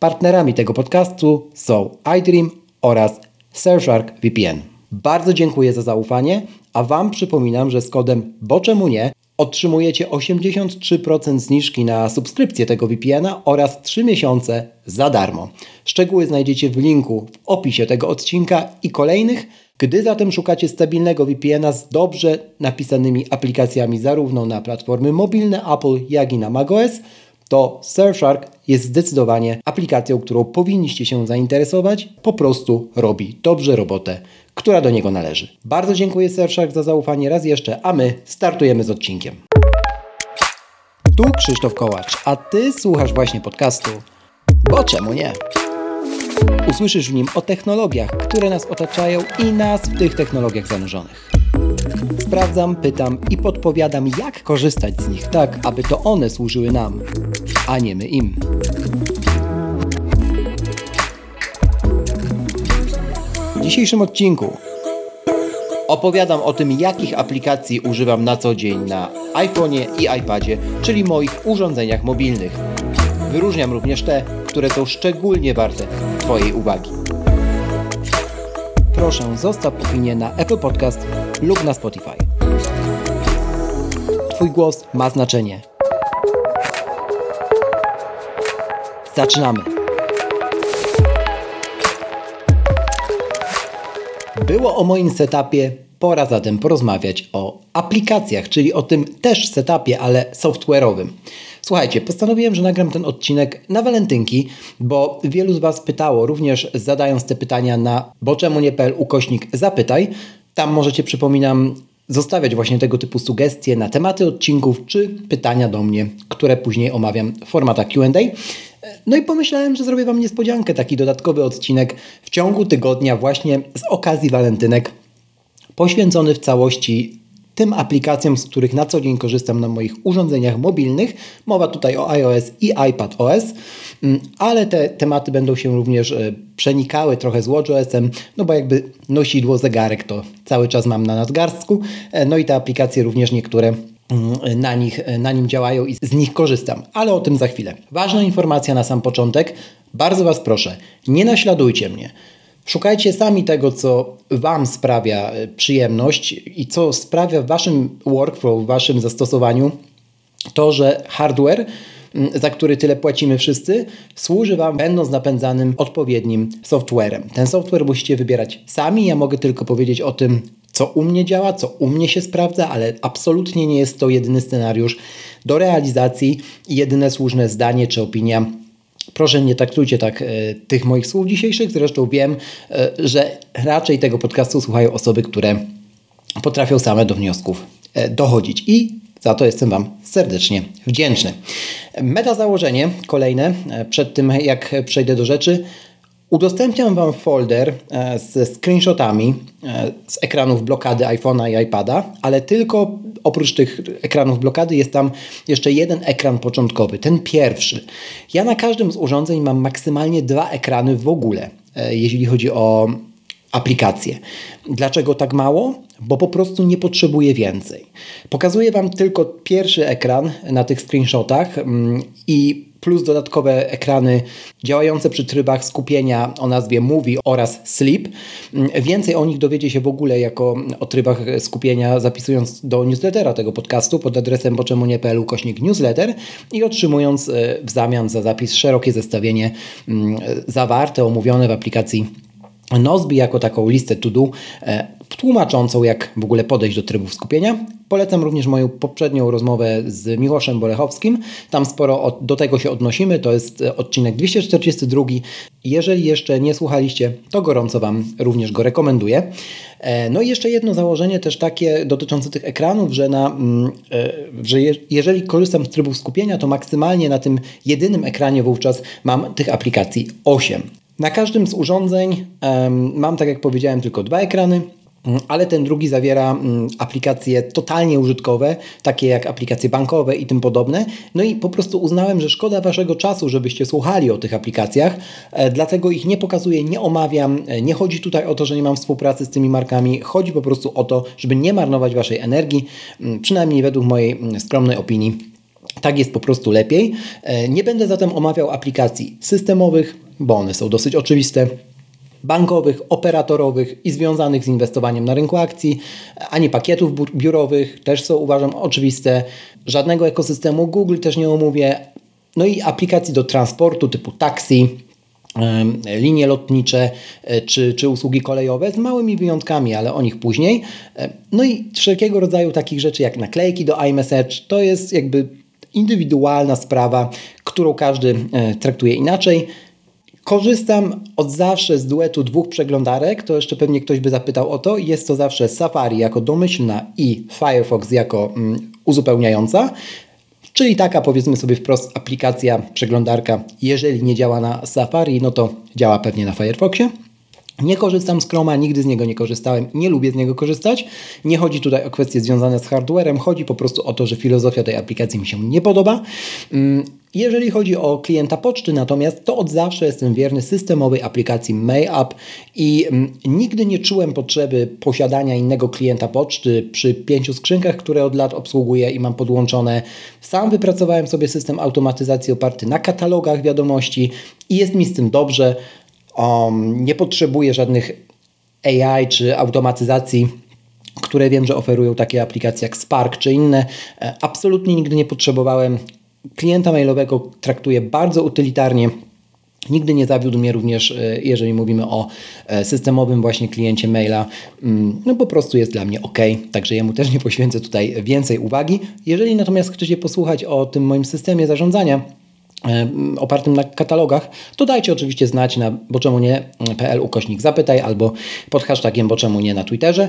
Partnerami tego podcastu są iDream oraz Surfshark VPN. Bardzo dziękuję za zaufanie, a Wam przypominam, że z kodem BOCZEMU NIE otrzymujecie 83% zniżki na subskrypcję tego VPN-a oraz 3 miesiące za darmo. Szczegóły znajdziecie w linku w opisie tego odcinka i kolejnych. Gdy zatem szukacie stabilnego VPN-a z dobrze napisanymi aplikacjami zarówno na platformy mobilne Apple, jak i na macOS, to Surfshark jest zdecydowanie aplikacją, którą powinniście się zainteresować. Po prostu robi dobrze robotę, która do niego należy. Bardzo dziękuję Surfshark za zaufanie raz jeszcze, a my startujemy z odcinkiem. Tu Krzysztof Kołacz, a Ty słuchasz właśnie podcastu, bo czemu nie? Usłyszysz w nim o technologiach, które nas otaczają i nas w tych technologiach zanurzonych. Sprawdzam, pytam i podpowiadam, jak korzystać z nich tak, aby to one służyły nam, a nie my im. W dzisiejszym odcinku opowiadam o tym, jakich aplikacji używam na co dzień na iPhone'ie i iPadzie, czyli moich urządzeniach mobilnych. Wyróżniam również te, które są szczególnie warte Twojej uwagi. Proszę zostaw opinię na Apple Podcast lub na Spotify. Twój głos ma znaczenie. Zaczynamy. Było o moim setupie, pora zatem porozmawiać o aplikacjach, czyli o tym też setupie, ale software'owym. Słuchajcie, postanowiłem, że nagram ten odcinek na walentynki, bo wielu z Was pytało, również zadając te pytania na boczemunie.pl ukośnik zapytaj. Tam możecie, przypominam, zostawiać właśnie tego typu sugestie na tematy odcinków czy pytania do mnie, które później omawiam w formatach QA. No i pomyślałem, że zrobię Wam niespodziankę, taki dodatkowy odcinek w ciągu tygodnia, właśnie z okazji walentynek, poświęcony w całości tym aplikacjom, z których na co dzień korzystam na moich urządzeniach mobilnych. Mowa tutaj o iOS i iPadOS, mm, ale te tematy będą się również e, przenikały trochę z WatchOSem, no bo jakby nosidło zegarek to cały czas mam na nadgarstku, e, no i te aplikacje również niektóre mm, na, nich, e, na nim działają i z nich korzystam, ale o tym za chwilę. Ważna informacja na sam początek. Bardzo Was proszę, nie naśladujcie mnie. Szukajcie sami tego, co Wam sprawia e, przyjemność i co sprawia w Waszym workflow, w Waszym zastosowaniu to, że hardware, za który tyle płacimy wszyscy, służy Wam będąc napędzanym odpowiednim softwarem. Ten software musicie wybierać sami. Ja mogę tylko powiedzieć o tym, co u mnie działa, co u mnie się sprawdza, ale absolutnie nie jest to jedyny scenariusz do realizacji i jedyne słuszne zdanie czy opinia Proszę nie traktujcie tak e, tych moich słów dzisiejszych. Zresztą wiem, e, że raczej tego podcastu słuchają osoby, które potrafią same do wniosków e, dochodzić. I za to jestem Wam serdecznie wdzięczny. Meta założenie kolejne, przed tym jak przejdę do rzeczy. Udostępniam Wam folder e, ze screenshotami e, z ekranów blokady iPhone'a i iPada, ale tylko oprócz tych ekranów blokady jest tam jeszcze jeden ekran początkowy, ten pierwszy. Ja na każdym z urządzeń mam maksymalnie dwa ekrany w ogóle, e, jeśli chodzi o aplikacje. Dlaczego tak mało? Bo po prostu nie potrzebuję więcej. Pokazuję Wam tylko pierwszy ekran na tych screenshotach mm, i plus dodatkowe ekrany działające przy trybach skupienia o nazwie Movie oraz Sleep. Więcej o nich dowiecie się w ogóle jako o trybach skupienia zapisując do newslettera tego podcastu pod adresem boczemunie.pl kośnik newsletter i otrzymując e, w zamian za zapis szerokie zestawienie mm, zawarte, omówione w aplikacji Nozbi jako taką listę to do e, tłumaczącą, jak w ogóle podejść do trybów skupienia. Polecam również moją poprzednią rozmowę z Miłoszem Bolechowskim. Tam sporo do tego się odnosimy. To jest e, odcinek 242. Jeżeli jeszcze nie słuchaliście, to gorąco Wam również go rekomenduję. E, no i jeszcze jedno założenie też takie dotyczące tych ekranów, że, na, mm, e, że jeżeli korzystam z trybów skupienia, to maksymalnie na tym jedynym ekranie wówczas mam tych aplikacji 8. Na każdym z urządzeń um, mam, tak jak powiedziałem, tylko dwa ekrany. Mm, ale ten drugi zawiera mm, aplikacje totalnie użytkowe, takie jak aplikacje bankowe i tym podobne. No i po prostu uznałem, że szkoda Waszego czasu, żebyście słuchali o tych aplikacjach, e, dlatego ich nie pokazuję, nie omawiam. E, nie chodzi tutaj o to, że nie mam współpracy z tymi markami, chodzi po prostu o to, żeby nie marnować Waszej energii, mm, przynajmniej według mojej skromnej opinii Tak jest po prostu lepiej. Nie będę zatem omawiał aplikacji systemowych, bo one są dosyć oczywiste bankowych, operatorowych i związanych z inwestowaniem na rynku akcji, ani pakietów biurowych, też są uważam oczywiste. Żadnego ekosystemu Google też nie omówię. No i aplikacji do transportu typu taksi, linie lotnicze e, czy, czy usługi kolejowe z małymi wyjątkami, ale o nich później. E, no i wszelkiego rodzaju takich rzeczy jak naklejki do iMessage, to jest jakby indywidualna sprawa, którą każdy e, traktuje inaczej. Korzystam od zawsze z duetu dwóch przeglądarek, to jeszcze pewnie ktoś by zapytał o to. Jest to zawsze Safari jako domyślna i Firefox jako mm, uzupełniająca. Czyli taka powiedzmy sobie wprost aplikacja, przeglądarka, jeżeli nie działa na Safari, no to działa pewnie na Firefoxie. Nie korzystam z Chroma, nigdy z niego nie korzystałem, nie lubię z niego korzystać. Nie chodzi tutaj o kwestie związane z hardwarem, chodzi po prostu o to, że filozofia tej aplikacji mi się nie podoba. Jeżeli chodzi o klienta poczty natomiast, to od zawsze jestem wierny systemowej aplikacji MailUp i mm, nigdy nie czułem potrzeby posiadania innego klienta poczty przy pięciu skrzynkach, które od lat obsługuję i mam podłączone. Sam wypracowałem sobie system automatyzacji oparty na katalogach wiadomości i jest mi z tym dobrze. Um, nie potrzebuję żadnych AI czy automatyzacji które wiem, że oferują takie aplikacje jak Spark czy inne. E, absolutnie nigdy nie potrzebowałem klienta mailowego traktuję bardzo utylitarnie. Nigdy nie zawiódł mnie również, e, jeżeli mówimy o e, systemowym właśnie kliencie maila. Mm, no po prostu jest dla mnie ok, także jemu też nie poświęcę tutaj więcej uwagi. Jeżeli natomiast chcecie posłuchać o tym moim systemie zarządzania, e, opartym na katalogach, to dajcie oczywiście znać na boczemu nie.pl ukośnik zapytaj albo pod hashtagiem boczemu nie na Twitterze.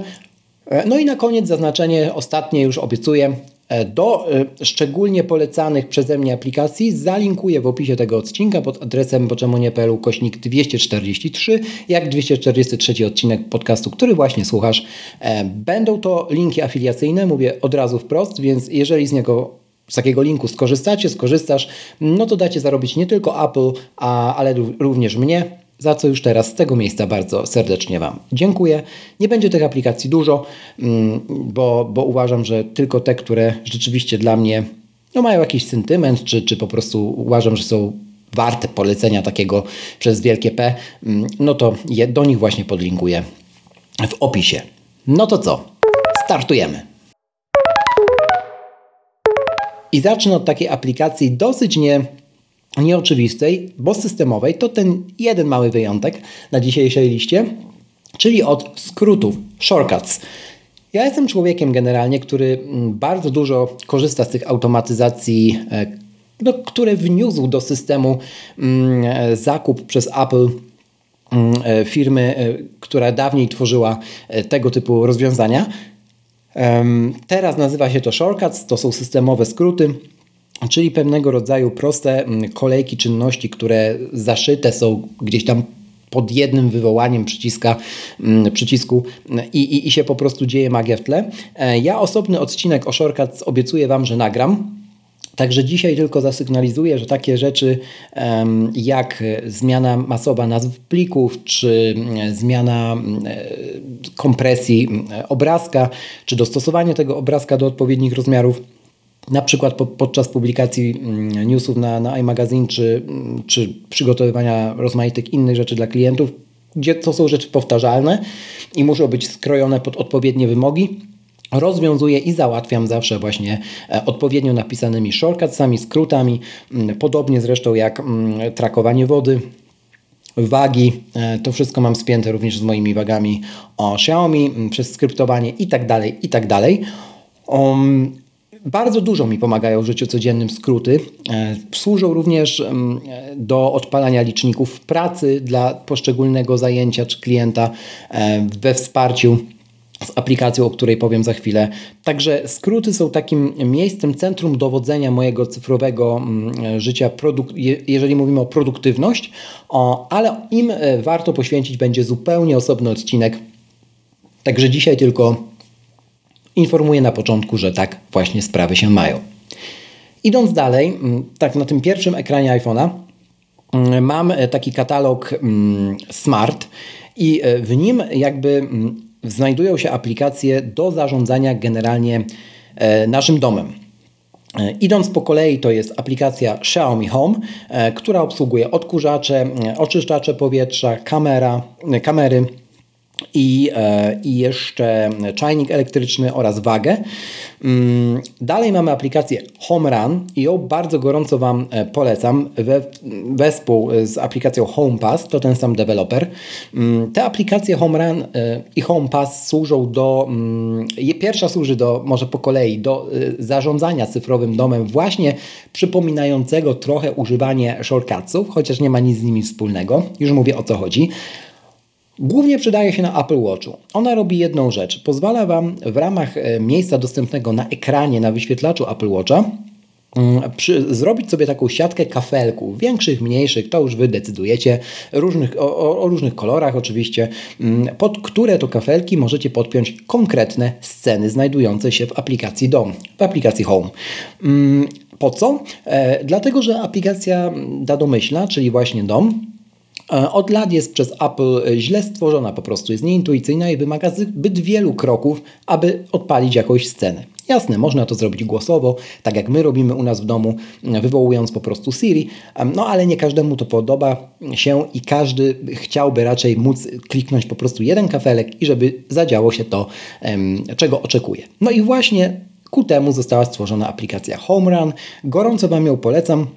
No i na koniec zaznaczenie ostatnie już obiecuję do e, szczególnie polecanych przeze mnie aplikacji zalinkuję w opisie tego odcinka pod adresem boczemonie.pl kośnik 243, jak 243 odcinek podcastu, który właśnie słuchasz. E, będą to linki afiliacyjne, mówię od razu wprost, więc jeżeli z niego z takiego linku skorzystacie, skorzystasz, no to dacie zarobić nie tylko Apple, a, ale również mnie za co już teraz z tego miejsca bardzo serdecznie Wam dziękuję. Nie będzie tych aplikacji dużo, mm, bo, bo uważam, że tylko te, które rzeczywiście dla mnie no, mają jakiś sentyment, czy, czy po prostu uważam, że są warte polecenia takiego przez wielkie P, mm, no to je do nich właśnie podlinkuję w opisie. No to co? Startujemy. I zacznę od takiej aplikacji dosyć nie nieoczywistej, bo systemowej, to ten jeden mały wyjątek na dzisiejszej liście, czyli od skrótów, shortcuts. Ja jestem człowiekiem generalnie, który mm, bardzo dużo korzysta z tych automatyzacji, e, no, które wniósł do systemu mm, e, zakup przez Apple mm, e, firmy, która dawniej tworzyła tego typu rozwiązania. Teraz nazywa się to shortcuts, to są systemowe skróty czyli pewnego rodzaju proste mm, kolejki czynności, które zaszyte są gdzieś tam pod jednym wywołaniem przyciska, mm, przycisku i, i, i się po prostu dzieje magia w tle. E, ja osobny odcinek o Shortcuts obiecuję Wam, że nagram. Także dzisiaj tylko zasygnalizuję, że takie rzeczy jak zmiana masowa nazw plików, czy mm, zmiana kompresji obrazka, czy dostosowanie tego obrazka do odpowiednich rozmiarów na przykład po, podczas publikacji mm, newsów na, na iMagazine czy, mm, czy przygotowywania rozmaitych innych rzeczy dla klientów, gdzie to są rzeczy powtarzalne i muszą być skrojone pod odpowiednie wymogi. Rozwiązuję i załatwiam zawsze właśnie e, odpowiednio napisanymi shortcutsami, skrótami, mm, podobnie zresztą jak trakowanie wody, wagi. E, to wszystko mam spięte również z moimi wagami o Xiaomi, przez skryptowanie i tak dalej, i tak dalej. Bardzo dużo mi pomagają w życiu codziennym skróty. E, służą również do odpalania liczników pracy dla poszczególnego zajęcia czy klienta e, we wsparciu z aplikacją, o której powiem za chwilę. Także skróty są takim miejscem, centrum dowodzenia mojego cyfrowego życia, jeżeli mówimy o produktywność, ale im e, warto poświęcić będzie zupełnie osobny odcinek. Także dzisiaj tylko informuję na początku, że tak właśnie sprawy się mają. Idąc dalej, mm, tak na tym pierwszym ekranie iPhone'a mm, mam e, taki katalog mm, Smart i e, w nim jakby znajdują się aplikacje do zarządzania generalnie e, naszym domem. Idąc po kolei, to jest aplikacja Xiaomi Home, która obsługuje odkurzacze, oczyszczacze powietrza, kamera, kamery, i, i jeszcze czajnik elektryczny oraz wagę. Mm, dalej mamy aplikację HomeRun i ją bardzo gorąco Wam polecam we, wespół z aplikacją HomePass, to ten sam deweloper. Mm, te aplikacje HomeRun i HomePass służą do, mm, pierwsza służy do, może po kolei, do zarządzania cyfrowym domem właśnie przypominającego trochę używanie shortcutsów, chociaż nie ma nic z nimi wspólnego. Już mówię o co chodzi. Głównie przydaje się na Apple Watchu. Ona robi jedną rzecz. Pozwala Wam w ramach e, miejsca dostępnego na ekranie, na wyświetlaczu Apple Watcha mm, przy, zrobić sobie taką siatkę kafelków, większych, mniejszych, to już Wy decydujecie, różnych, o, o, różnych kolorach oczywiście, mm, pod które to kafelki możecie podpiąć konkretne sceny znajdujące się w aplikacji Dom, w aplikacji Home. Mm, po co? E, dlatego, że aplikacja dadomyślna, czyli właśnie Dom, od lat jest przez Apple źle stworzona, po prostu jest nieintuicyjna i wymaga zbyt wielu kroków, aby odpalić jakąś scenę. Jasne, można to zrobić głosowo, tak jak my robimy u nas w domu, wywołując po prostu Siri, no ale nie każdemu to podoba się i każdy chciałby raczej móc kliknąć po prostu jeden kafelek i żeby zadziało się to, czego oczekuje. No i właśnie ku temu została stworzona aplikacja HomeRun. Gorąco Wam ją polecam.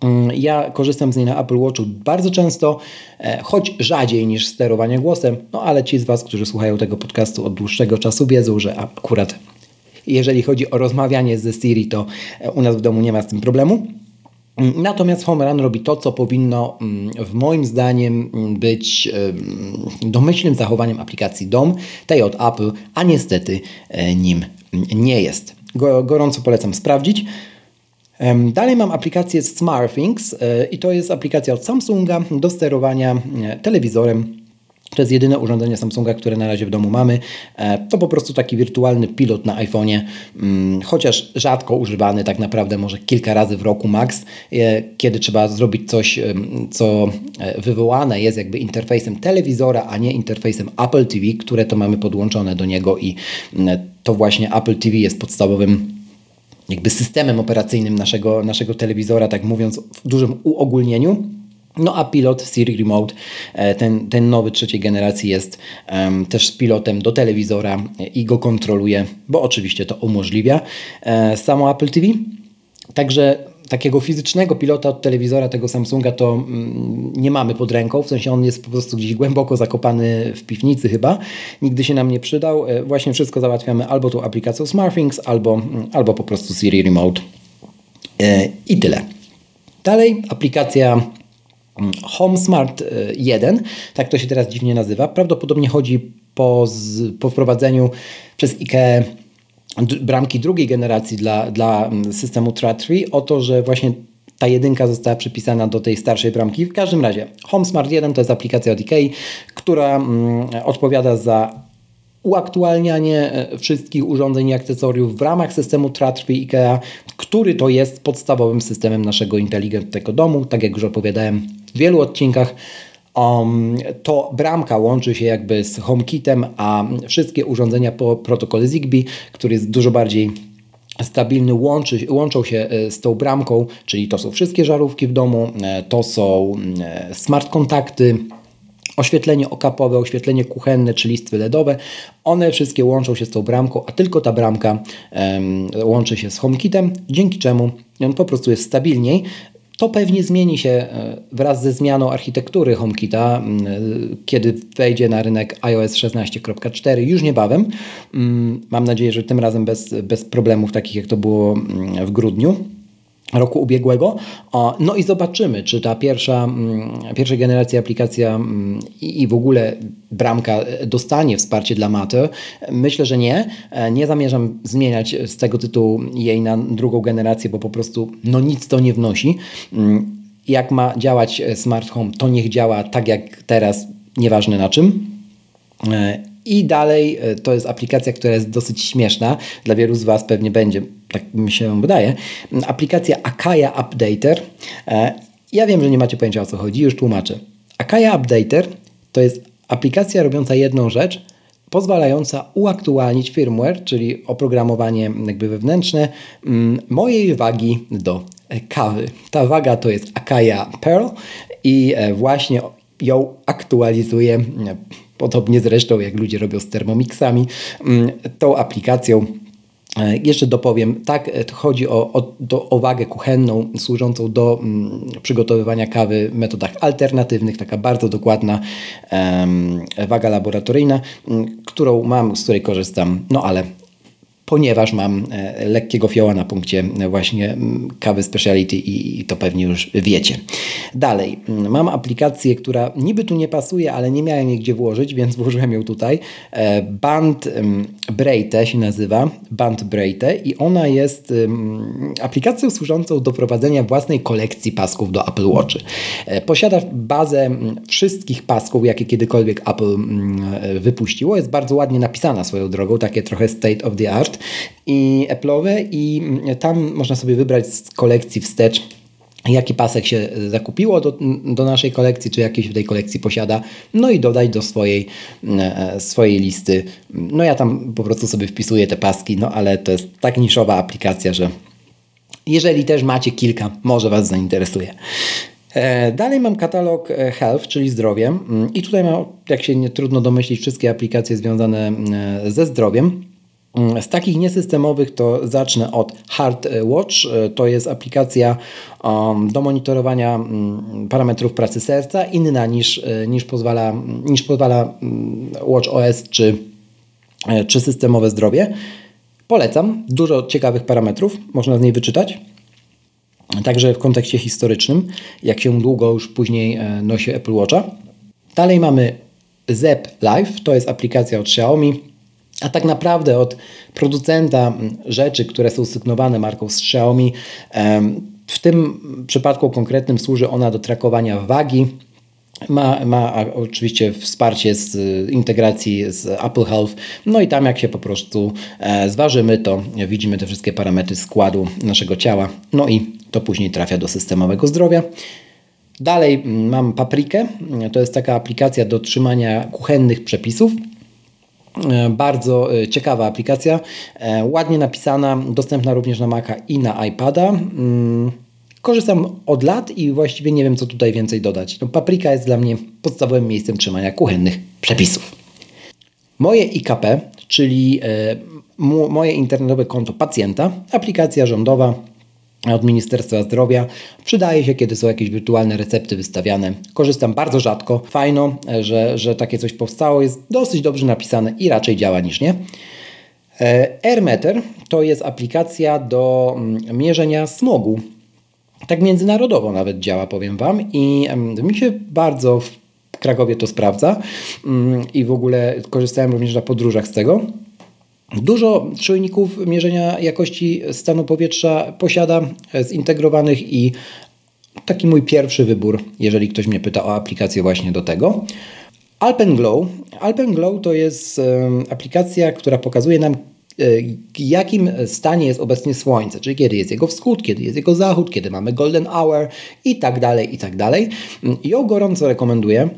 Mm, ja korzystam z niej na Apple Watchu bardzo często, e, choć rzadziej niż sterowanie głosem, no ale ci z Was, którzy słuchają tego podcastu od dłuższego czasu wiedzą, że akurat jeżeli chodzi o rozmawianie ze Siri, to e, u nas w domu nie ma z tym problemu. Mm, natomiast HomeRun robi to, co powinno mm, w moim zdaniem być domyślnym zachowaniem aplikacji DOM, tej od Apple, a niestety e, nim nie jest. Gorąco polecam sprawdzić. Dalej mam aplikację SmartThings e, i to jest aplikacja od Samsunga do sterowania e, telewizorem. To jest jedyne urządzenie Samsunga, które na razie w domu mamy. E, to po prostu taki wirtualny pilot na iPhone'ie, mm, chociaż rzadko używany, tak naprawdę może kilka razy w roku max, kiedy trzeba zrobić coś, co wywołane jest jakby interfejsem telewizora, a nie interfejsem Apple TV, które to mamy podłączone do niego i mm, to właśnie Apple TV jest podstawowym jakby systemem operacyjnym naszego, naszego telewizora, tak mówiąc w dużym uogólnieniu. No a pilot Siri Remote, e, ten, ten nowy trzeciej generacji jest um, też pilotem do telewizora i go kontroluje, bo oczywiście to umożliwia e, samo Apple TV. Także takiego fizycznego pilota od telewizora tego Samsunga to mm, nie mamy pod ręką, w sensie on jest po prostu gdzieś głęboko zakopany w piwnicy chyba, nigdy się nam nie przydał. E, właśnie wszystko załatwiamy albo tą aplikacją SmartThings, albo, mm, albo po prostu Siri Remote e, i tyle. Dalej aplikacja mm, Home Smart 1, e, tak to się teraz dziwnie nazywa. Prawdopodobnie chodzi po, z, po wprowadzeniu przez IKEA bramki drugiej generacji dla, dla mm, systemu TRA3 o to, że właśnie ta jedynka została przypisana do tej starszej bramki. W każdym razie HomeSmart 1 to jest aplikacja od IKEA, która mm, odpowiada za uaktualnianie e, wszystkich urządzeń i akcesoriów w ramach systemu TRA3 IKEA, który to jest podstawowym systemem naszego inteligentnego domu. Tak jak już opowiadałem w wielu odcinkach, Um, to bramka łączy się jakby z HomeKitem, a wszystkie urządzenia po protokole Zigbee, który jest dużo bardziej stabilny, łączy, łączą się e, z tą bramką, czyli to są wszystkie żarówki w domu, e, to są e, smart kontakty, oświetlenie okapowe, oświetlenie kuchenne czy listwy LEDowe, one wszystkie łączą się z tą bramką, a tylko ta bramka um, łączy się z HomeKitem, dzięki czemu on po prostu jest stabilniej. To pewnie zmieni się e, wraz ze zmianą architektury HomeKita, kiedy wejdzie na rynek iOS 16.4 już niebawem. Mam nadzieję, że tym razem bez, bez problemów takich jak to było w grudniu roku ubiegłego. No i zobaczymy, czy ta pierwsza, mm, pierwsza generacja aplikacja mm, i w ogóle bramka dostanie wsparcie dla Maty. Myślę, że nie. E, nie zamierzam zmieniać z tego tytułu jej na drugą generację, bo po prostu no nic to nie wnosi. Mm, jak ma działać Smart Home, to niech działa tak jak teraz, nieważne na czym. E, I dalej e, to jest aplikacja, która jest dosyć śmieszna. Dla wielu z Was pewnie będzie tak mi się wydaje, aplikacja Akaya Updater. E, ja wiem, że nie macie pojęcia o co chodzi, już tłumaczę. Akaya Updater to jest aplikacja robiąca jedną rzecz, pozwalająca uaktualnić firmware, czyli oprogramowanie jakby wewnętrzne mm, mojej wagi do kawy. Ta waga to jest Akaya Pearl i e, właśnie ją aktualizuję, podobnie zresztą jak ludzie robią z Thermomixami, mm, tą aplikacją jeszcze dopowiem, tak, e, chodzi o, o, do, o wagę kuchenną służącą do mm, przygotowywania kawy w metodach alternatywnych, taka bardzo dokładna waga laboratoryjna, którą mam, z której korzystam, no ale ponieważ mam e, lekkiego fioła na punkcie właśnie kawy speciality i to pewnie już wiecie. Dalej, mam aplikację, która niby tu nie pasuje, ale nie miałem jej gdzie włożyć, więc włożyłem ją tutaj. E, Band Breite się nazywa, Band Breite i ona jest aplikacją służącą do prowadzenia własnej kolekcji pasków do Apple Watch. E, posiada bazę wszystkich pasków, jakie kiedykolwiek Apple wypuściło. Jest bardzo ładnie napisana swoją drogą, takie trochę state of the art i Apple'owe i tam można sobie wybrać z kolekcji wstecz jaki pasek się zakupiło do, do naszej kolekcji, czy jakiś w tej kolekcji posiada, no i dodać do swojej, e, swojej listy. No ja tam po prostu sobie wpisuję te paski, no ale to jest tak niszowa aplikacja, że jeżeli też macie kilka, może Was zainteresuje. E, dalej mam katalog e, Health, czyli zdrowie mm, i tutaj mam, jak się nie trudno domyślić, wszystkie aplikacje związane ze zdrowiem. Mm, z takich niesystemowych to zacznę od Heart Watch. E, to jest aplikacja um, do monitorowania mm, parametrów pracy serca, inna niż, e, niż, pozwala, niż pozwala mm, Watch OS czy, e, czy systemowe zdrowie. Polecam. Dużo ciekawych parametrów można z niej wyczytać. Także w kontekście historycznym, jak się długo już później nosi Apple Watcha. Dalej mamy Zep Live, to jest aplikacja od Xiaomi a tak naprawdę od producenta rzeczy, które są sygnowane marką z Xiaomi, w tym przypadku konkretnym służy ona do trakowania wagi. Ma, ma oczywiście wsparcie z integracji z Apple Health, no i tam jak się po prostu e, zważymy, to widzimy te wszystkie parametry składu naszego ciała, no i to później trafia do systemowego zdrowia. Dalej mam Paprikę, to jest taka aplikacja do trzymania kuchennych przepisów. E, bardzo e, ciekawa aplikacja, e, ładnie napisana, dostępna również na Maca i na iPada. Mm, korzystam od lat i właściwie nie wiem, co tutaj więcej dodać. No, Paprika jest dla mnie podstawowym miejscem trzymania kuchennych przepisów. Moje IKP, czyli moje internetowe konto pacjenta, aplikacja rządowa, od Ministerstwa Zdrowia. Przydaje się, kiedy są jakieś wirtualne recepty wystawiane. Korzystam bardzo rzadko. Fajno, że, że takie coś powstało. Jest dosyć dobrze napisane i raczej działa niż nie. E, AirMeter to jest aplikacja do mm, mierzenia smogu. Tak międzynarodowo nawet działa, powiem Wam. I mi się bardzo w Krakowie to sprawdza. Mm, I w ogóle korzystałem również na podróżach z tego. Dużo czujników mierzenia jakości stanu powietrza posiada zintegrowanych i taki mój pierwszy wybór, jeżeli ktoś mnie pyta o aplikację właśnie do tego. Alpenglow. Alpenglow to jest aplikacja, która pokazuje nam, w jakim stanie jest obecnie Słońce, czyli kiedy jest jego wschód, kiedy jest jego zachód, kiedy mamy golden hour i tak dalej, i tak dalej. Ją gorąco rekomenduję.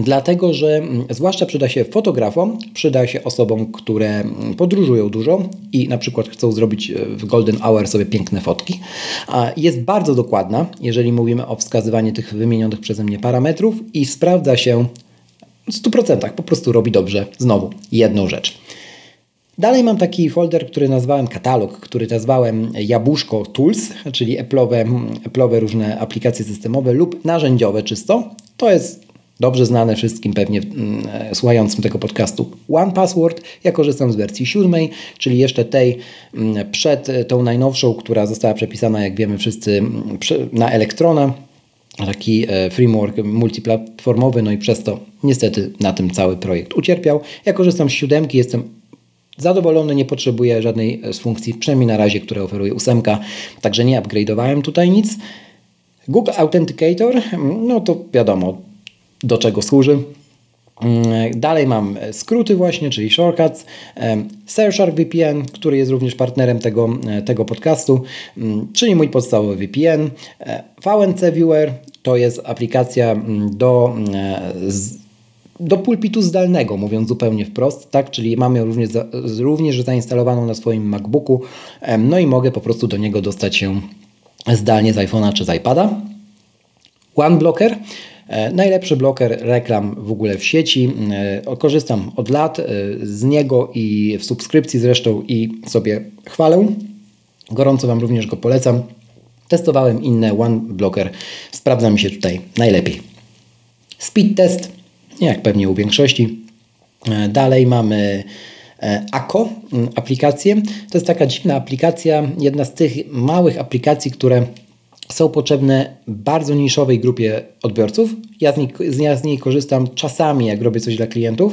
Dlatego, że mm, zwłaszcza przyda się fotografom, przyda się osobom, które mm, podróżują dużo i na przykład chcą zrobić e, w Golden Hour sobie piękne fotki. Jest bardzo dokładna, jeżeli mówimy o wskazywaniu tych wymienionych przeze mnie parametrów i sprawdza się w 100%, po prostu robi dobrze znowu jedną rzecz. Dalej mam taki folder, który nazwałem katalog, który nazwałem Jabłuszko Tools, czyli Apple'owe, Apple'owe różne aplikacje systemowe lub narzędziowe czysto. To jest dobrze znane wszystkim pewnie mm, e, słuchającym tego podcastu One Password. Ja korzystam z wersji siódmej, czyli jeszcze tej mm, przed e, tą najnowszą, która została przepisana, jak wiemy wszyscy, mm, na Elektrona. Taki e, framework multiplatformowy, no i przez to niestety na tym cały projekt ucierpiał. Ja korzystam z siódemki, jestem zadowolony, nie potrzebuję żadnej z funkcji, przynajmniej na razie, które oferuje ósemka, także nie upgrade'owałem tutaj nic. Google Authenticator, no to wiadomo, do czego służy. Mm, dalej mam skróty właśnie, czyli shortcuts, Surfshark VPN, który jest również partnerem tego, e, tego podcastu, mm, czyli mój podstawowy VPN. E, VNC Viewer to jest aplikacja mm, do do pulpitu zdalnego, mówiąc zupełnie wprost, tak? Czyli mamy również, również zainstalowaną na swoim MacBooku, no i mogę po prostu do niego dostać się zdalnie z iPhone'a czy z iPada. OneBlocker, e, najlepszy bloker reklam w ogóle w sieci. E, korzystam od lat e, z niego i w subskrypcji zresztą i sobie chwalę. Gorąco Wam również go polecam. Testowałem inne OneBlocker, sprawdza mi się tutaj najlepiej. Speed test, jak pewnie u większości. Dalej mamy ACO aplikację. To jest taka dziwna aplikacja, jedna z tych małych aplikacji, które są potrzebne bardzo niszowej grupie odbiorców. Ja z, niej, ja z niej korzystam czasami, jak robię coś dla klientów.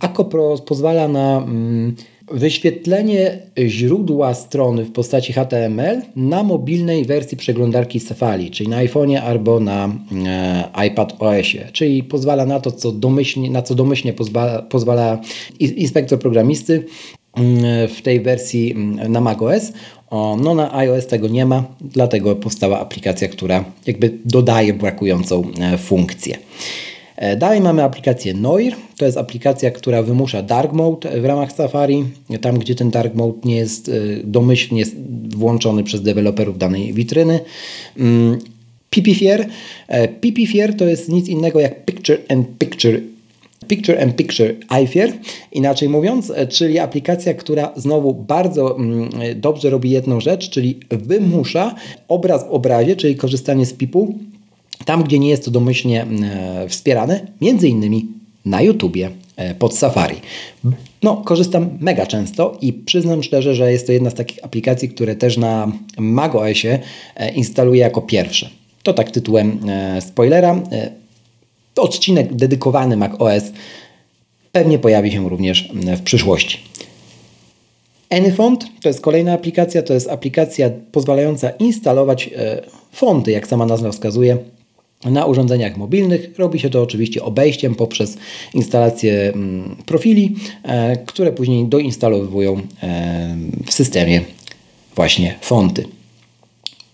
ACOPRO pozwala na mm, wyświetlenie źródła strony w postaci HTML na mobilnej wersji przeglądarki Safari, czyli na iPhone'ie albo na e, iPad OS-ie. Czyli pozwala na to, co domyślnie, na co domyślnie pozwala, pozwala inspektor programisty w tej wersji mm, na macOS no na iOS tego nie ma, dlatego powstała aplikacja, która jakby dodaje brakującą e, funkcję. E, dalej mamy aplikację Noir. To jest aplikacja, która wymusza dark mode w ramach Safari, tam gdzie ten dark mode nie jest e, domyślnie włączony przez deweloperów danej witryny. Mm, PPFier. PPFier to jest nic innego jak Picture and Picture Picture and Picture iFair, inaczej mówiąc, e, czyli aplikacja, która znowu bardzo mm, dobrze robi jedną rzecz, czyli wymusza obraz w obrazie, czyli korzystanie z PIP-u tam, gdzie nie jest to domyślnie mm, e, wspierane, między innymi na YouTubie e, pod Safari. No, korzystam mega często i przyznam szczerze, że jest to jedna z takich aplikacji, które też na macOSie instaluję jako pierwsze. To tak tytułem spoilera odcinek dedykowany Mac OS pewnie pojawi się również w przyszłości. Anyfont to jest kolejna aplikacja, to jest aplikacja pozwalająca instalować e, fonty, jak sama nazwa wskazuje, na urządzeniach mobilnych. Robi się to oczywiście obejściem poprzez instalację mm, profili, e, które później doinstalowują e, w systemie właśnie fonty.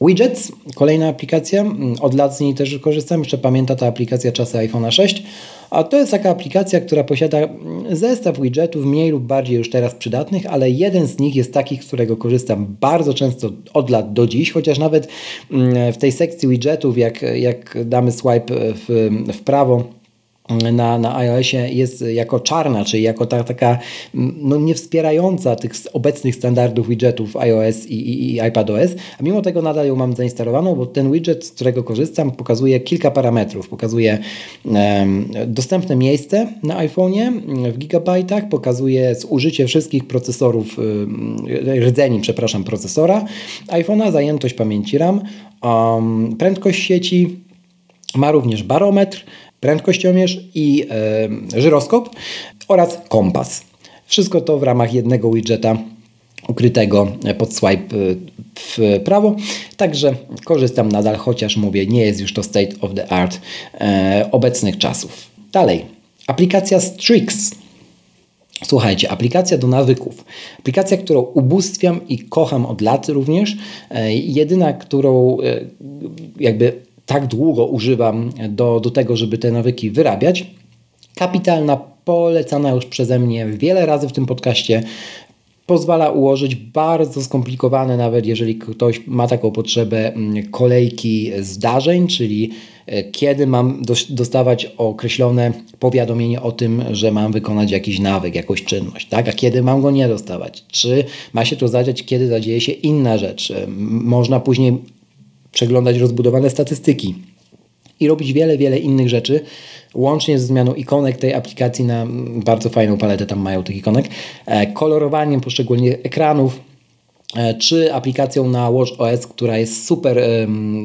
Widgets, kolejna aplikacja, mm, od lat z niej też korzystam, jeszcze pamięta ta aplikacja czasy iPhone'a 6, a to jest taka aplikacja, która posiada mm, zestaw widgetów mniej lub bardziej już teraz przydatnych, ale jeden z nich jest taki, z którego korzystam bardzo często od lat do dziś, chociaż nawet mm, w tej sekcji widgetów, jak, jak damy swipe w, w prawo, na, na iOSie jest jako czarna, czyli jako ta, taka no, nie wspierająca tych obecnych standardów widgetów iOS i, i, i iPadOS, a mimo tego nadal ją mam zainstalowaną, bo ten widget, z którego korzystam, pokazuje kilka parametrów. Pokazuje dostępne miejsce na iPhone'ie w gigabajtach, pokazuje zużycie wszystkich procesorów, um, rdzeni, przepraszam, procesora iPhone'a, zajętość pamięci RAM, um, prędkość sieci, ma również barometr, prędkościomierz i e, żyroskop oraz kompas. Wszystko to w ramach jednego widgeta ukrytego pod swipe e, w prawo. Także korzystam nadal, chociaż mówię, nie jest już to state of the art e, obecnych czasów. Dalej, aplikacja Strix. Słuchajcie, aplikacja do nawyków. Aplikacja, którą ubóstwiam i kocham od lat również. Jedyna, którą jakby tak długo używam do, do tego, żeby te nawyki wyrabiać. Kapitalna, polecana już przeze mnie wiele razy w tym podcaście. Pozwala ułożyć bardzo skomplikowane, nawet jeżeli ktoś ma taką potrzebę, mm, kolejki zdarzeń, czyli e, kiedy mam dostawać określone powiadomienie o tym, że mam wykonać jakiś nawyk, jakąś czynność, tak? a kiedy mam go nie dostawać. Czy ma się to zadziać, kiedy zadzieje się inna rzecz. Można później przeglądać rozbudowane statystyki i robić wiele, wiele innych rzeczy, łącznie ze zmianą ikonek tej aplikacji na bardzo fajną paletę, tam mają tych ikonek, e, kolorowaniem poszczególnych ekranów, e, czy aplikacją na WatchOS, która jest super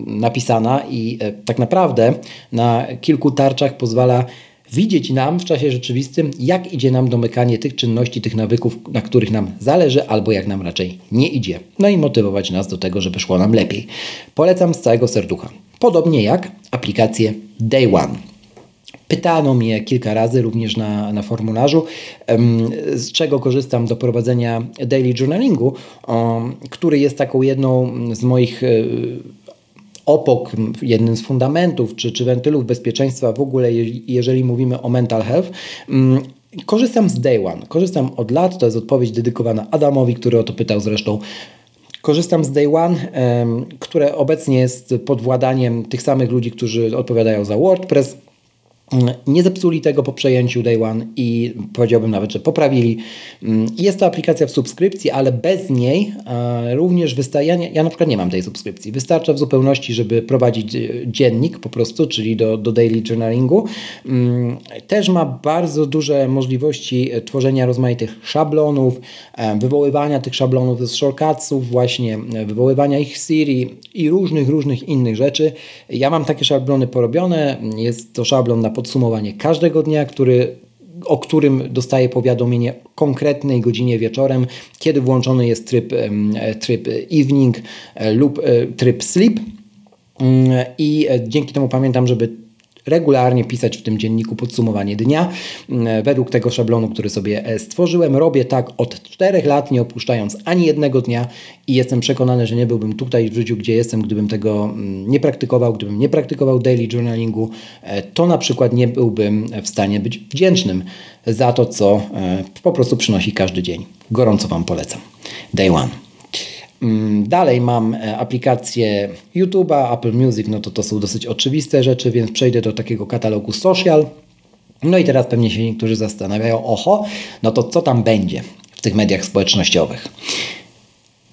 napisana i e, tak naprawdę na kilku tarczach pozwala widzieć nam w czasie rzeczywistym, jak idzie nam domykanie tych czynności, tych nawyków, na których nam zależy, albo jak nam raczej nie idzie. No i motywować nas do tego, żeby szło nam lepiej. Polecam z całego serducha. Podobnie jak aplikację Day One. Pytano mnie kilka razy również na, na formularzu, z czego korzystam do prowadzenia daily journalingu, który jest taką jedną z moich e, opok, jednym z fundamentów czy, czy wentylów bezpieczeństwa w ogóle, jeżeli mówimy o mental health. Korzystam z Day One. Korzystam od lat. To jest odpowiedź dedykowana Adamowi, który o to pytał zresztą. Korzystam z Day One, które obecnie jest pod władaniem tych samych ludzi, którzy odpowiadają za WordPress nie zepsuli tego po przejęciu Day One i powiedziałbym nawet, że poprawili. Mm, jest to aplikacja w subskrypcji, ale bez niej również wystarcza, ja, na przykład nie mam tej subskrypcji, wystarcza w zupełności, żeby prowadzić e, dziennik po prostu, czyli do, do daily journalingu. Mm, też ma bardzo duże możliwości e, tworzenia rozmaitych szablonów, e, wywoływania tych szablonów z shortcutsów właśnie, wywoływania ich Siri i różnych, różnych innych rzeczy. Ja mam takie szablony porobione, jest to szablon na podsumowanie każdego dnia, który o którym dostaję powiadomienie konkretnej godzinie wieczorem, kiedy włączony jest tryb, tryb evening e, lub e, tryb sleep. Mm, I e, dzięki temu pamiętam, żeby regularnie pisać w tym dzienniku podsumowanie dnia mm, według tego szablonu, który sobie e, stworzyłem. Robię tak od 4 lat, nie opuszczając ani jednego dnia i jestem przekonany, że nie byłbym tutaj w życiu, gdzie jestem, gdybym tego mm, nie praktykował, gdybym nie praktykował daily journalingu, e, to na przykład nie byłbym w stanie być wdzięcznym za to, co e, po prostu przynosi każdy dzień. Gorąco Wam polecam. Day one. Mm, dalej mam e, aplikację YouTube'a, Apple Music, no to to są dosyć oczywiste rzeczy, więc przejdę do takiego katalogu social. No i teraz pewnie się niektórzy zastanawiają, oho, no to co tam będzie w tych mediach społecznościowych?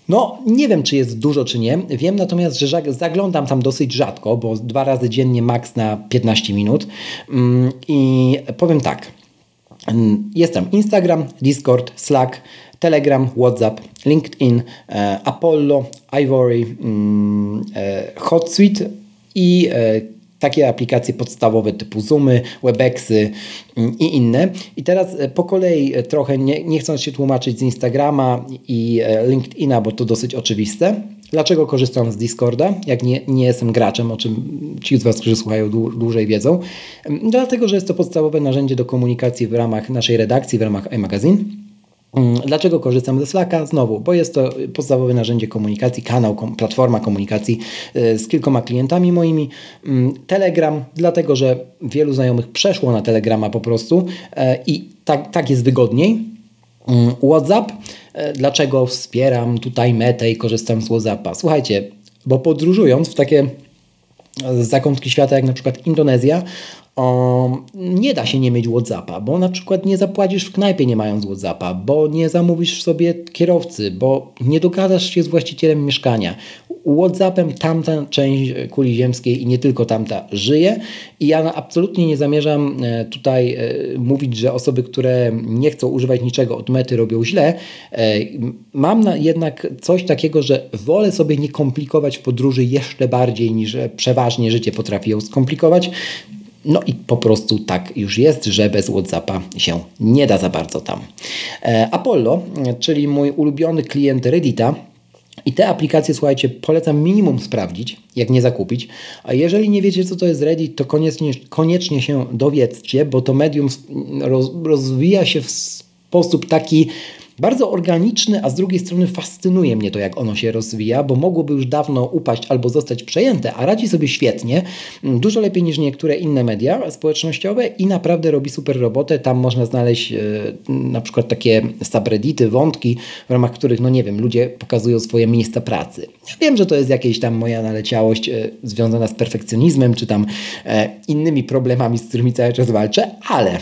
No, nie wiem, czy jest dużo, czy nie. Wiem natomiast, że zaglądam tam dosyć rzadko, bo dwa razy dziennie maks na 15 minut. Mm, I powiem tak. Mm, jest tam Instagram, Discord, Slack, Telegram, WhatsApp, LinkedIn, e, Apollo, Ivory, mm, e, HotSuite i e, takie aplikacje podstawowe typu Zoomy, Webexy mm, i inne. I teraz po kolei trochę, nie, nie chcąc się tłumaczyć z Instagrama i LinkedIna, bo to dosyć oczywiste. Dlaczego korzystam z Discorda, jak nie, nie jestem graczem, o czym ci z Was, którzy słuchają dłużej wiedzą? Dlatego, że jest to podstawowe narzędzie do komunikacji w ramach naszej redakcji, w ramach iMagazine. Mm, dlaczego korzystam ze Slacka? Znowu, bo jest to podstawowe narzędzie komunikacji, kanał, platforma komunikacji y, z kilkoma klientami moimi. Mm, Telegram, dlatego że wielu znajomych przeszło na Telegrama po prostu e, i tak, tak jest wygodniej. Mm, WhatsApp, e, dlaczego wspieram tutaj metę i korzystam z WhatsAppa? Słuchajcie, bo podróżując w takie zakątki świata jak na przykład Indonezja, nie da się nie mieć WhatsAppa, bo na przykład nie zapłacisz w knajpie nie mając WhatsAppa, bo nie zamówisz sobie kierowcy, bo nie dogadasz się z właścicielem mieszkania. WhatsAppem tamta część kuli ziemskiej i nie tylko tamta żyje i ja absolutnie nie zamierzam e, tutaj e, mówić, że osoby, które nie chcą używać niczego od mety robią źle. E, mam jednak coś takiego, że wolę sobie nie komplikować podróży jeszcze bardziej niż przeważnie życie potrafi ją skomplikować. No i po prostu tak już jest, że bez WhatsAppa się nie da za bardzo tam. E, Apollo, czyli mój ulubiony klient Reddita, i te aplikacje, słuchajcie, polecam minimum sprawdzić, jak nie zakupić. A jeżeli nie wiecie, co to jest Reddit, to koniecznie, koniecznie się dowiedzcie, bo to medium roz, rozwija się w sposób taki bardzo organiczny, a z drugiej strony fascynuje mnie to, jak ono się rozwija, bo mogłoby już dawno upaść albo zostać przejęte, a radzi sobie świetnie, mm, dużo lepiej niż niektóre inne media społecznościowe i naprawdę robi super robotę. Tam można znaleźć e, na przykład takie subreddity, wątki, w ramach których, no nie wiem, ludzie pokazują swoje miejsca pracy. Ja wiem, że to jest jakieś tam moja naleciałość e, związana z perfekcjonizmem, czy tam e, innymi problemami, z którymi cały czas walczę, ale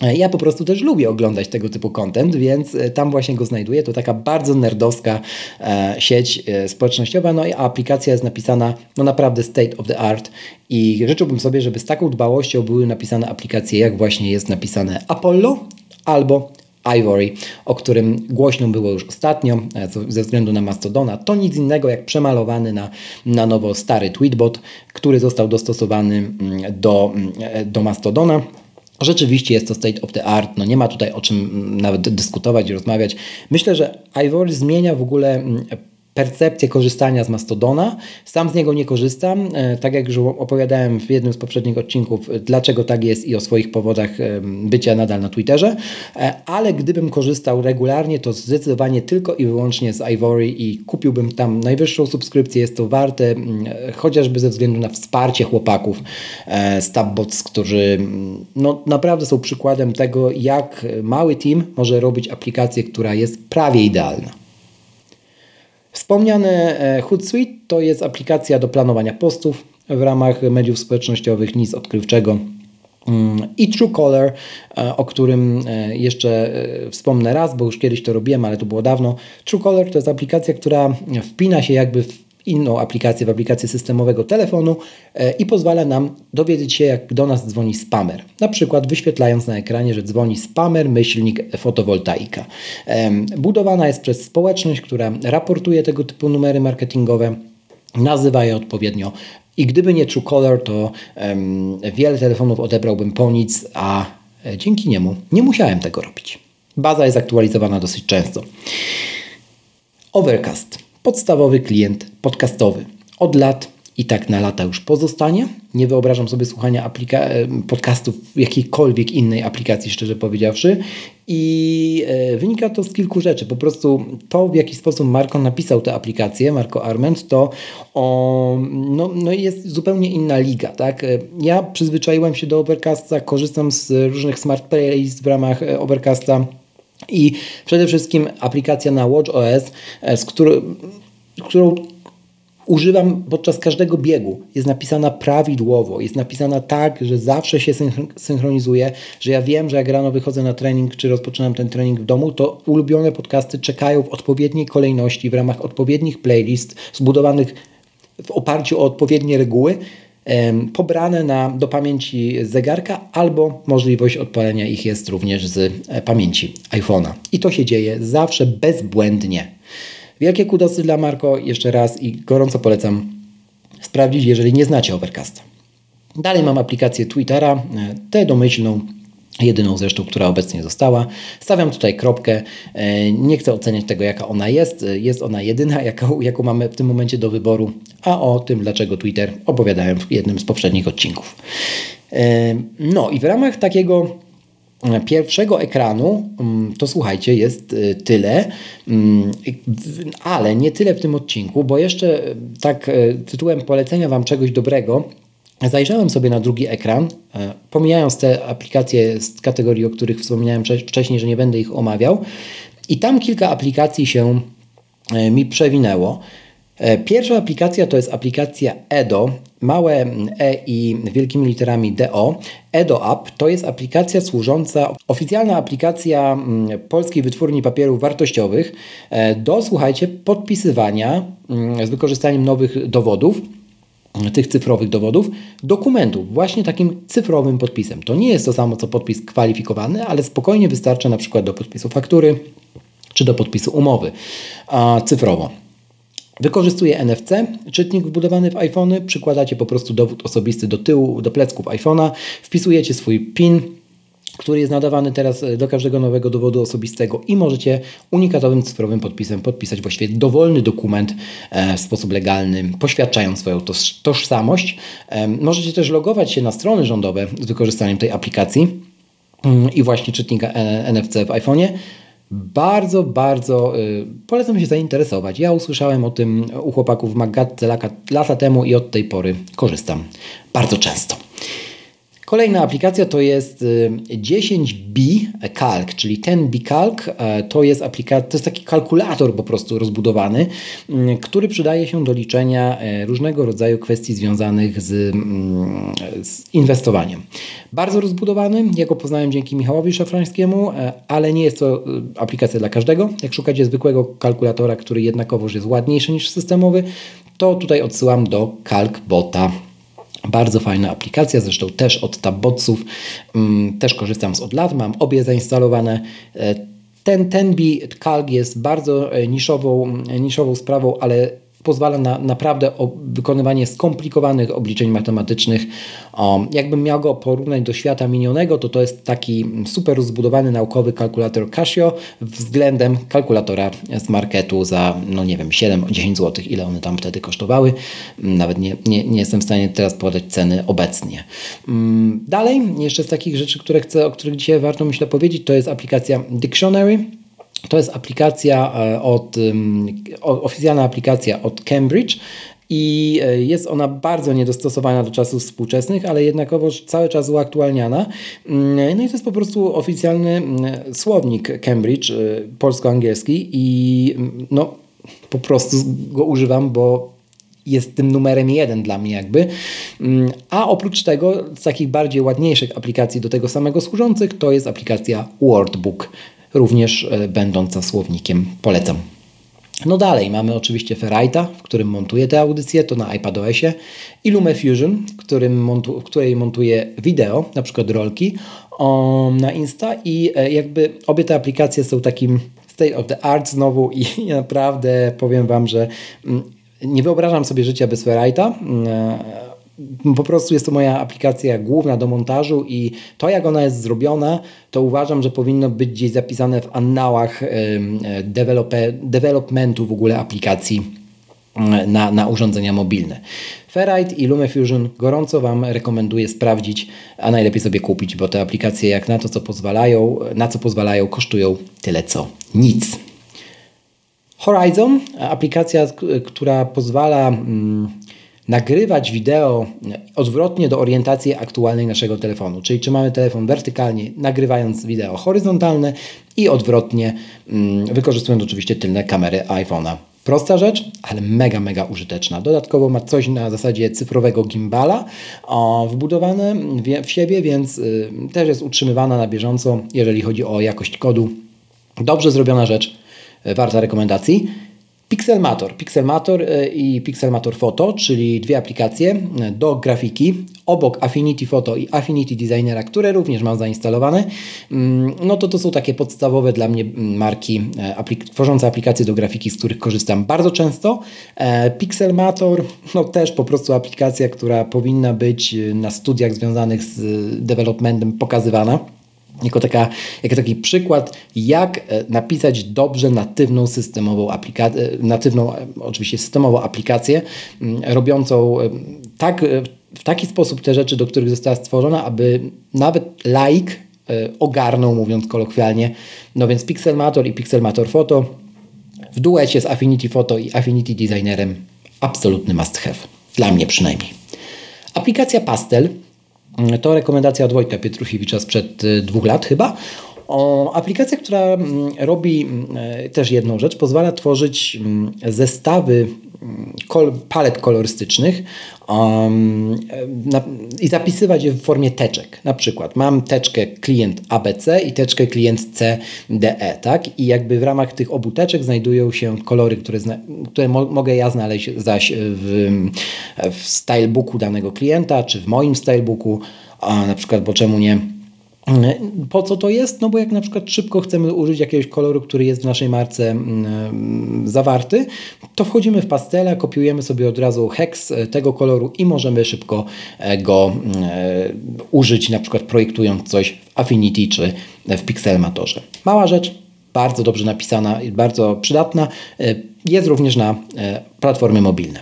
ja po prostu też lubię oglądać tego typu content, więc e, tam właśnie go znajduję. To taka bardzo nerdowska e, sieć e, społecznościowa, no i aplikacja jest napisana no naprawdę state of the art i życzyłbym sobie, żeby z taką dbałością były napisane aplikacje, jak właśnie jest napisane Apollo albo Ivory, o którym głośno było już ostatnio ze względu na Mastodona. To nic innego jak przemalowany na, na nowo stary tweetbot, który został dostosowany mm, do, mm, do Mastodona. Rzeczywiście jest to state of the art, no nie ma tutaj o czym mm, nawet dyskutować i rozmawiać. Myślę, że Ivory zmienia w ogóle mm, percepcję korzystania z Mastodona. Sam z niego nie korzystam, e, tak jak już opowiadałem w jednym z poprzednich odcinków, dlaczego tak jest i o swoich powodach bycia nadal na Twitterze, e, ale gdybym korzystał regularnie, to zdecydowanie tylko i wyłącznie z Ivory i kupiłbym tam najwyższą subskrypcję. Jest to warte, mm, chociażby ze względu na wsparcie chłopaków z Tabbots, którzy mm, no, naprawdę są przykładem tego, jak mały team może robić aplikację, która jest prawie idealna. Wspomniane e, Hootsuite to jest aplikacja do planowania postów w ramach mediów społecznościowych, nic odkrywczego. Mm, I Truecaller, e, o którym e, jeszcze wspomnę raz, bo już kiedyś to robiłem, ale to było dawno. Truecaller to jest aplikacja, która wpina się jakby w inną aplikację, w aplikację systemowego telefonu e, i pozwala nam dowiedzieć się, jak do nas dzwoni spamer. Na przykład wyświetlając na ekranie, że dzwoni spamer, myślnik, fotowoltaika. Budowana jest przez społeczność, która raportuje tego typu numery marketingowe, nazywa je odpowiednio i gdyby nie Truecaller, to um, wiele telefonów odebrałbym po nic, a e, dzięki niemu nie musiałem tego robić. Baza jest aktualizowana dosyć często. Overcast podstawowy klient podcastowy. Od lat i tak na lata już pozostanie. Nie wyobrażam sobie słuchania aplika- podcastów w jakiejkolwiek innej aplikacji, szczerze powiedziawszy. I e, wynika to z kilku rzeczy. Po prostu to, w jaki sposób Marko napisał tę aplikację, Marko Arment, to o, no, no jest zupełnie inna liga. Tak? E, ja przyzwyczaiłem się do Overcasta, korzystam z różnych smart playlist w ramach e, Overcasta i przede wszystkim aplikacja na WatchOS, e, z którą, którą używam podczas każdego biegu. Jest napisana prawidłowo, jest napisana tak, że zawsze się synchronizuje, że ja wiem, że jak rano wychodzę na trening, czy rozpoczynam ten trening w domu, to ulubione podcasty czekają w odpowiedniej kolejności, w ramach odpowiednich playlist zbudowanych w oparciu o odpowiednie reguły pobrane na, do pamięci zegarka albo możliwość odpalenia ich jest również z e, pamięci iPhone'a. I to się dzieje zawsze bezbłędnie. Wielkie kudosy dla Marko jeszcze raz i gorąco polecam sprawdzić, jeżeli nie znacie Overcasta. Dalej mam aplikację Twittera, e, tę domyślną, jedyną zresztą, która obecnie została. Stawiam tutaj kropkę. E, nie chcę oceniać tego, jaka ona jest. Jest ona jedyna, jaką, jaką mamy w tym momencie do wyboru, a o tym, dlaczego Twitter opowiadałem w jednym z poprzednich odcinków. E, no i w ramach takiego pierwszego ekranu, mm, to słuchajcie, jest e, tyle, mm, ale nie tyle w tym odcinku, bo jeszcze tak tytułem polecenia Wam czegoś dobrego, Zajrzałem sobie na drugi ekran, e, pomijając te aplikacje z kategorii, o których wspominałem wcześniej, że nie będę ich omawiał, i tam kilka aplikacji się e, mi przewinęło. E, pierwsza aplikacja to jest aplikacja EDO, małe E i wielkimi literami DO. EDO App to jest aplikacja służąca, oficjalna aplikacja Polskiej Wytwórni Papierów Wartościowych do, słuchajcie, podpisywania z wykorzystaniem nowych dowodów tych cyfrowych dowodów, dokumentów, właśnie takim cyfrowym podpisem. To nie jest to samo co podpis kwalifikowany, ale spokojnie wystarcza na przykład do podpisu faktury czy do podpisu umowy a, cyfrowo. Wykorzystuje NFC, czytnik wbudowany w iPhony, przykładacie po prostu dowód osobisty do tyłu, do plecków iPhone'a, wpisujecie swój PIN, który jest nadawany teraz e, do każdego nowego dowodu osobistego i możecie unikatowym cyfrowym podpisem podpisać właściwie dowolny dokument e, w sposób legalny, poświadczając swoją tożsamość. E, możecie też logować się na strony rządowe z wykorzystaniem tej aplikacji mm, i właśnie czytnika NFC w iPhone'ie. Bardzo, bardzo polecam się zainteresować. Ja usłyszałem o tym u chłopaków w Magatce lata temu i od tej pory korzystam bardzo często. Kolejna aplikacja to jest 10B y, Calc, czyli ten B Calc e, to jest aplikacja, to jest taki kalkulator po prostu rozbudowany, mm, który przydaje się do liczenia e, różnego rodzaju kwestii związanych z, mm, z inwestowaniem. Bardzo rozbudowany, ja go poznałem dzięki Michałowi Szafrańskiemu, e, ale nie jest to aplikacja dla każdego. Jak szukacie zwykłego kalkulatora, który jednakowoż jest ładniejszy niż systemowy, to tutaj odsyłam do CalcBota. Bardzo fajna aplikacja, zresztą też od Tabbotsów, mm, też korzystam z od lat, mam obie zainstalowane. E, ten Tenbi Calc jest bardzo e, niszową, niszową sprawą, ale pozwala na naprawdę wykonywanie skomplikowanych obliczeń matematycznych. jakbym miał go porównać do świata minionego, to to jest taki super rozbudowany naukowy kalkulator Casio względem kalkulatora z marketu za, no nie wiem, 7-10 zł, ile one tam wtedy kosztowały. Nawet nie, nie, nie jestem w stanie teraz podać ceny obecnie. Mm, dalej, jeszcze z takich rzeczy, które chcę, o których dzisiaj warto myślę powiedzieć, to jest aplikacja Dictionary. To jest aplikacja e, od, oficjalna aplikacja od Cambridge i e, jest ona bardzo niedostosowana do czasów współczesnych, ale jednakowoż cały czas uaktualniana. Mm, no i to jest po prostu oficjalny mm, słownik Cambridge e, polsko-angielski i mm, no po prostu go używam, bo jest tym numerem jeden dla mnie jakby. A oprócz tego z takich bardziej ładniejszych aplikacji do tego samego służących to jest aplikacja Wordbook również e, będąca słownikiem polecam. No dalej mamy oczywiście Ferrite'a, w którym montuję te audycje, to na iPadOSie i LumeFusion, w, którym montu, w której montuję wideo, na przykład rolki na Insta i e, jakby obie te aplikacje są takim state of the art znowu i naprawdę powiem Wam, że mm, nie wyobrażam sobie życia bez Ferrite'a mm, e, po prostu jest to moja aplikacja główna do montażu i to, jak ona jest zrobiona, to uważam, że powinno być gdzieś zapisane w annałach developmentu w ogóle aplikacji na, na urządzenia mobilne. Ferrite i LumeFusion gorąco Wam rekomenduję sprawdzić, a najlepiej sobie kupić, bo te aplikacje jak na to, co pozwalają, na co pozwalają, kosztują tyle co nic. Horizon, aplikacja, która pozwala mm, nagrywać wideo odwrotnie do orientacji aktualnej naszego telefonu. Czyli czy mamy telefon wertykalnie, nagrywając wideo horyzontalne i odwrotnie, mm, wykorzystując oczywiście tylne kamery iPhone'a. Prosta rzecz, ale mega, mega użyteczna. Dodatkowo ma coś na zasadzie cyfrowego gimbala o, wbudowane w siebie, więc y, też jest utrzymywana na bieżąco, jeżeli chodzi o jakość kodu. Dobrze zrobiona rzecz, y, warta rekomendacji. Pixelmator. Pixelmator e, i Pixelmator Photo, czyli dwie aplikacje e, do grafiki obok Affinity Photo i Affinity Designera, które również mam zainstalowane. Mm, no to to są takie podstawowe dla mnie mm, marki e, aplik tworzące aplikacje do grafiki, z których korzystam bardzo często. Pixelmator, no też po prostu aplikacja, która powinna być na studiach związanych z developmentem pokazywana jako, taka, jako taki przykład, jak e, napisać dobrze natywną systemową aplikację, e, natywną e, oczywiście systemową aplikację, robiącą tak, w taki sposób te rzeczy, do których została stworzona, aby nawet laik ogarnął, mówiąc kolokwialnie. No więc Pixelmator i Pixelmator Photo w duecie z Affinity Photo i Affinity Designerem absolutny must have. Dla mnie przynajmniej. Aplikacja Pastel to rekomendacja od Wojtka Pietruchiewicza sprzed y, dwóch lat chyba. Aplikacja, która mm, robi mm, e, też jedną rzecz, pozwala tworzyć mm, zestawy kol, palet kolorystycznych um, na, i zapisywać je w formie teczek. Na przykład mam teczkę klient ABC i teczkę klient CDE, tak? I jakby w ramach tych obu teczek znajdują się kolory, które, zna, które mo mogę ja znaleźć zaś w, w stylebooku danego klienta, czy w moim stylebooku, a na przykład, bo czemu nie po co to jest? No bo jak na przykład szybko chcemy użyć jakiegoś koloru, który jest w naszej marce mm, zawarty, to wchodzimy w pastela, kopiujemy sobie od razu hex e, tego koloru i możemy szybko e, go e, użyć, na przykład projektując coś w Affinity czy w Pixelmatorze. Mała rzecz, bardzo dobrze napisana i bardzo przydatna. Jest również na platformy mobilne.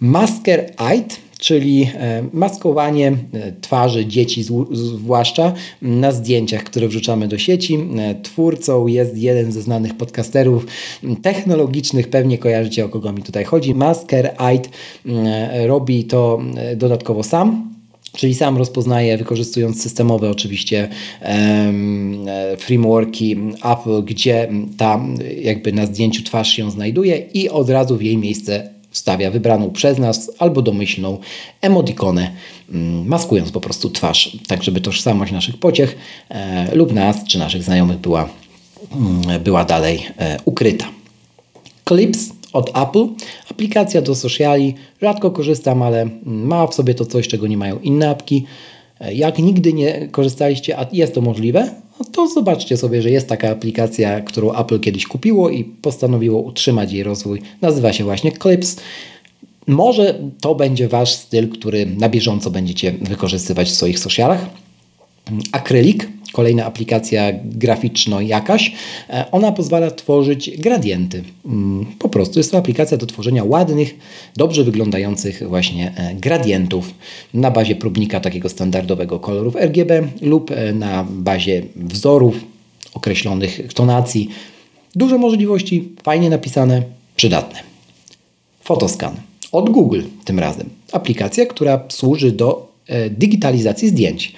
Masker Ite czyli e, maskowanie e, twarzy dzieci, zwłaszcza na zdjęciach, które wrzucamy do sieci. E, twórcą jest jeden ze znanych podcasterów technologicznych, pewnie kojarzycie o kogo mi tutaj chodzi. Masker Ait robi to dodatkowo sam. Czyli sam rozpoznaje, wykorzystując systemowe oczywiście um, frameworki Apple, gdzie ta jakby na zdjęciu twarz się znajduje i od razu w jej miejsce wstawia wybraną przez nas albo domyślną emotikonę, mm, maskując po prostu twarz, tak żeby tożsamość naszych pociech e, lub nas czy naszych znajomych była, mm, była dalej e, ukryta. Clips od Apple, aplikacja do sociali, rzadko korzystam, ale ma w sobie to coś, czego nie mają inne apki. E, jak nigdy nie korzystaliście, a jest to możliwe, no to zobaczcie sobie, że jest taka aplikacja, którą Apple kiedyś kupiło i postanowiło utrzymać jej rozwój. Nazywa się właśnie Clips. Może to będzie Wasz styl, który na bieżąco będziecie wykorzystywać w swoich socialach. Akrylik, kolejna aplikacja graficzno jakaś, e, ona pozwala tworzyć gradienty. Mm, po prostu jest to aplikacja do tworzenia ładnych, dobrze wyglądających właśnie e, gradientów na bazie próbnika takiego standardowego kolorów RGB lub e, na bazie wzorów określonych tonacji. Dużo możliwości, fajnie napisane, przydatne. Fotoscan od Google tym razem. Aplikacja, która służy do digitalizacji zdjęć.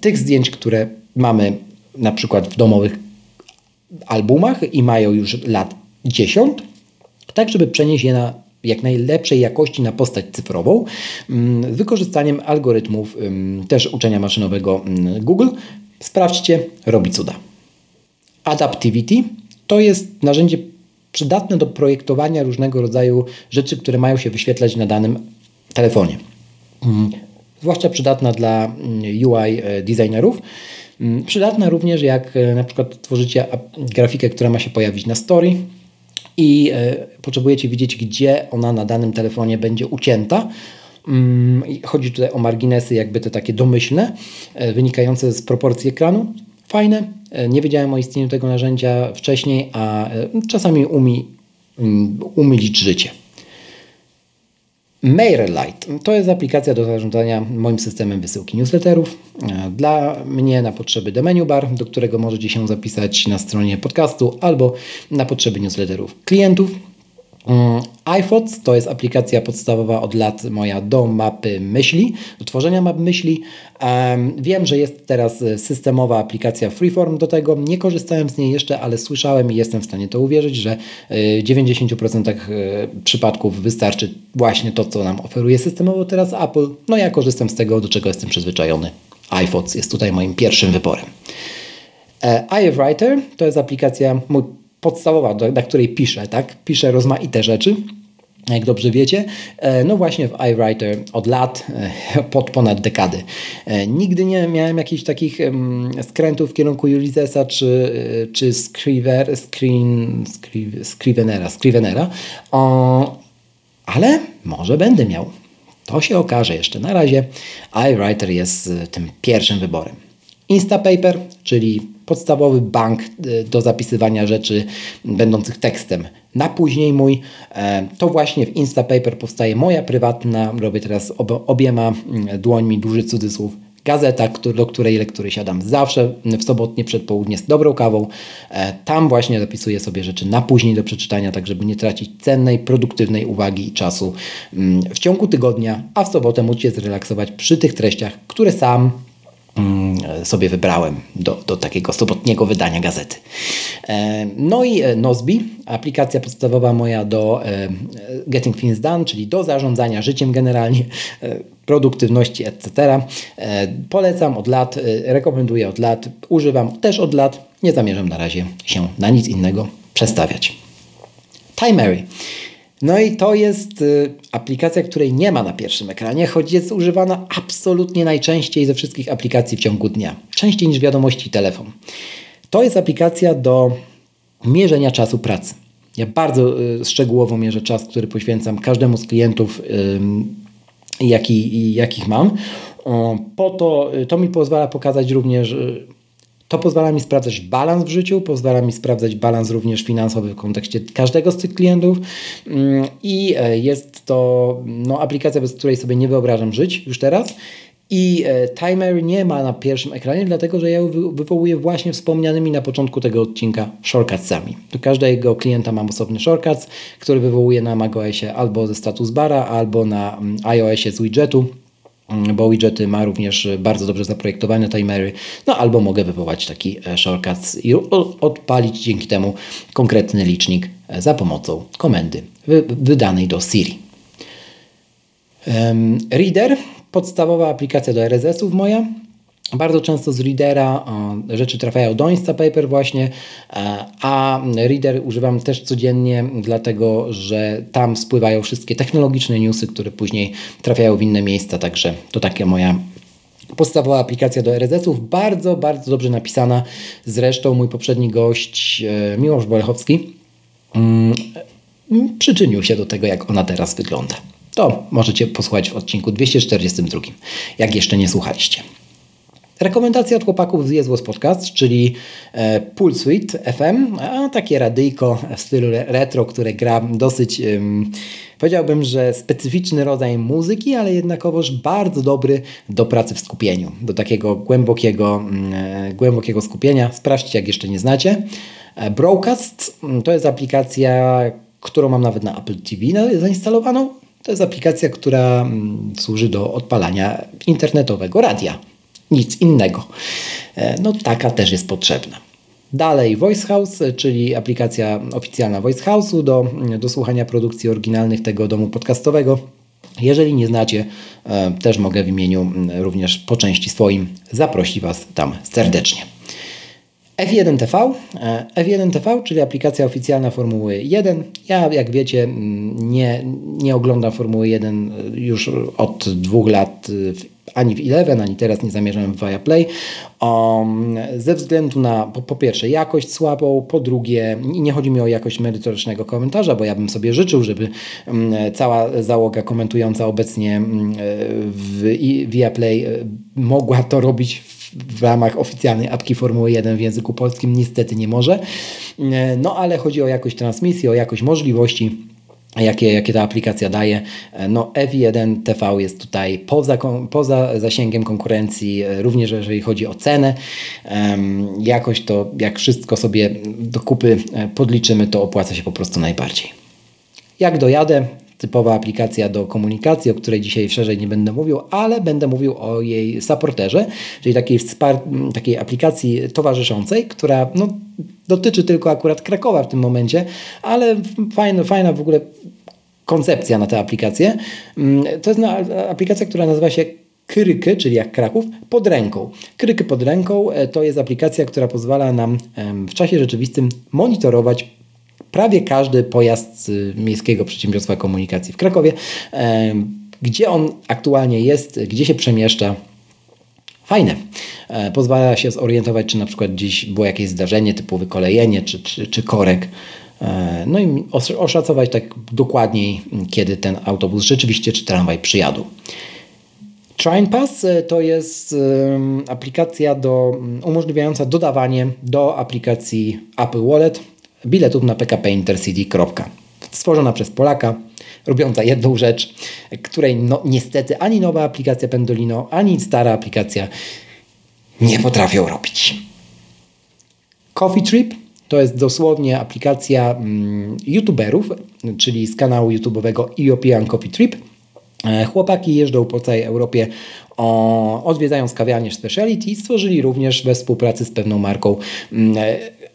Tych zdjęć, które mamy na przykład w domowych albumach i mają już lat 10, tak żeby przenieść je na jak najlepszej jakości na postać cyfrową mm, z wykorzystaniem algorytmów mm, też uczenia maszynowego mm, Google. Sprawdźcie, robi cuda. Adaptivity to jest narzędzie przydatne do projektowania różnego rodzaju rzeczy, które mają się wyświetlać na danym telefonie. Mm, zwłaszcza przydatna dla mm, UI e, designerów. Mm, przydatna również jak e, na przykład tworzycie grafikę, która ma się pojawić na story i e, potrzebujecie widzieć, gdzie ona na danym telefonie będzie ucięta. Chodzi tutaj o marginesy, jakby te takie domyślne, wynikające z proporcji ekranu. Fajne, E, nie wiedziałem o istnieniu tego narzędzia wcześniej, a e, czasami umi, mm, umylić życie. MailerLite to jest aplikacja do zarządzania moim systemem wysyłki newsletterów. E, dla mnie na potrzeby The Menu Bar, do którego możecie się zapisać na stronie podcastu albo na potrzeby newsletterów klientów. Mm, iPhones to jest aplikacja podstawowa od lat moja do mapy myśli, do tworzenia map myśli. Wiem, że jest teraz systemowa aplikacja Freeform do tego. Nie korzystałem z niej jeszcze, ale słyszałem i jestem w stanie to uwierzyć, że w 90% e, przypadków wystarczy właśnie to, co nam oferuje systemowo teraz Apple. No ja korzystam z tego, do czego jestem przyzwyczajony. iPhones jest tutaj moim pierwszym wyborem. E, iWriter to jest aplikacja, mój podstawowa, na której piszę, tak? Piszę rozmaite rzeczy jak dobrze wiecie. E, no właśnie w iWriter od lat, e, pod ponad dekady. E, nigdy nie miałem jakichś takich skrętów w kierunku Ulyssesa czy, czy Scriver, Screen, Scrivenera, Scrivenera, ale może będę miał. To się okaże jeszcze. Na razie iWriter jest tym pierwszym wyborem. Instapaper, czyli podstawowy bank y, do zapisywania rzeczy będących tekstem. Na później mój, e, to właśnie w Instapaper powstaje moja prywatna, robię teraz obiema mm, dłońmi duży cudzysłów, gazeta, do której lektury siadam zawsze w sobotnie przedpołudnie z dobrą kawą. E, tam właśnie zapisuję sobie rzeczy na później do przeczytania, tak żeby nie tracić cennej, produktywnej uwagi i czasu mm, w ciągu tygodnia, a w sobotę móc się zrelaksować przy tych treściach, które sam sobie wybrałem do, do takiego sobotniego wydania gazety. E, no i e, Nozbi, aplikacja podstawowa moja do e, Getting Things Done, czyli do zarządzania życiem generalnie, produktywności, etc. Polecam od lat, rekomenduję od lat, używam też od lat. Nie zamierzam na razie się na nic innego przestawiać. Timery. No i to jest y, aplikacja, której nie ma na pierwszym ekranie, choć jest używana absolutnie najczęściej ze wszystkich aplikacji w ciągu dnia. Częściej niż wiadomości telefon. To jest aplikacja do mierzenia czasu pracy. Ja bardzo y, szczegółowo mierzę czas, który poświęcam każdemu z klientów, jaki, jakich mam. Po to, y, to mi pozwala pokazać również to pozwala mi sprawdzać balans w życiu, pozwala mi sprawdzać balans również finansowy w kontekście każdego z tych klientów mm, i e, jest to no, aplikacja, bez której sobie nie wyobrażam żyć już teraz. I e, timer nie ma na pierwszym ekranie, dlatego że ja wywołuję właśnie wspomnianymi na początku tego odcinka shortcutsami. Do każdego klienta mam osobny shortcuts, który wywołuję na macOSie albo ze status bara, albo na mm, iOSie z widgetu bo widgety ma również bardzo dobrze zaprojektowane timery, no albo mogę wywołać taki e, shortcut i odpalić dzięki temu konkretny licznik e, za pomocą komendy wydanej do Siri. Reader, podstawowa aplikacja do RSS-ów moja, bardzo często z Readera rzeczy trafiają do Instapaper właśnie, e, a Reader używam też codziennie, dlatego że tam spływają wszystkie technologiczne newsy, które później trafiają w inne miejsca, także to takie moja podstawowa aplikacja do RSS-ów, bardzo, bardzo dobrze napisana. Zresztą mój poprzedni gość e, Miłosz Bolechowski mm, przyczynił się do tego, jak ona teraz wygląda. To możecie posłuchać w odcinku 242, jak jeszcze nie słuchaliście. Rekomendacja od chłopaków z Jezłos Podcast, czyli e, Pool Suite FM, a takie radyjko w stylu retro, które gra dosyć, powiedziałbym, że specyficzny rodzaj muzyki, ale jednakowoż bardzo dobry do pracy w skupieniu, do takiego głębokiego, mm, głębokiego skupienia. Sprawdźcie, jak jeszcze nie znacie. E, Broadcast mm, to jest aplikacja, którą mam nawet na Apple TV zainstalowaną. To jest aplikacja, która mm, służy do odpalania internetowego radia nic innego. E, no taka też jest potrzebna. Dalej Voice House, czyli aplikacja oficjalna Voice House'u do, do słuchania produkcji oryginalnych tego domu podcastowego. Jeżeli nie znacie, e, też mogę w imieniu również po części swoim zaprosić Was tam serdecznie. F1 TV. E, F1 TV, czyli aplikacja oficjalna Formuły 1. Ja, jak wiecie, nie, nie oglądam Formuły 1 już od dwóch lat ani w Eleven, ani teraz nie zamierzam w Viaplay. Um, ze względu na po, po, pierwsze jakość słabą, po drugie nie chodzi mi o jakość merytorycznego komentarza, bo ja bym sobie życzył, żeby um, cała załoga komentująca obecnie um, w Viaplay e, mogła to robić w w ramach oficjalnej apki Formuły 1 w języku polskim niestety nie może. E, no ale chodzi o jakość transmisji, o jakość możliwości jakie, jakie ta aplikacja daje. E, no F1 TV jest tutaj poza, poza zasięgiem konkurencji, e, również jeżeli chodzi o cenę. Jakoś to, jak wszystko sobie do kupy podliczymy, to opłaca się po prostu najbardziej. Jak dojadę, typowa aplikacja do komunikacji, o której dzisiaj szerzej nie będę mówił, ale będę mówił o jej supporterze, czyli takiej, takiej aplikacji towarzyszącej, która no, dotyczy tylko akurat Krakowa w tym momencie, ale fajna, fajna w ogóle koncepcja na tę aplikację. Mm, to jest aplikacja, która nazywa się Kryky, czyli jak Kraków, pod ręką. Kryky pod ręką e, to jest aplikacja, która pozwala nam w czasie rzeczywistym monitorować prawie każdy pojazd Miejskiego Przedsiębiorstwa Komunikacji w Krakowie, gdzie on aktualnie jest, gdzie się przemieszcza. Fajne. E, pozwala się zorientować, czy na przykład gdzieś było jakieś zdarzenie typu wykolejenie czy, czy, czy korek. E, no i oszacować tak dokładniej, kiedy ten autobus rzeczywiście czy tramwaj przyjadł. Train Pass e, to jest aplikacja do, umożliwiająca dodawanie do aplikacji Apple Wallet biletów na PKP Intercity. Stworzona przez Polaka, robiąca jedną rzecz, której no, niestety ani nowa aplikacja Pendolino, ani stara aplikacja nie potrafią robić. Coffee Trip to jest dosłownie aplikacja mm, youtuberów, czyli z kanału YouTube'owego European Coffee Trip. E, chłopaki jeżdżą po całej Europie, o, odwiedzając kawiarnie Speciality. Stworzyli również we współpracy z pewną marką mm,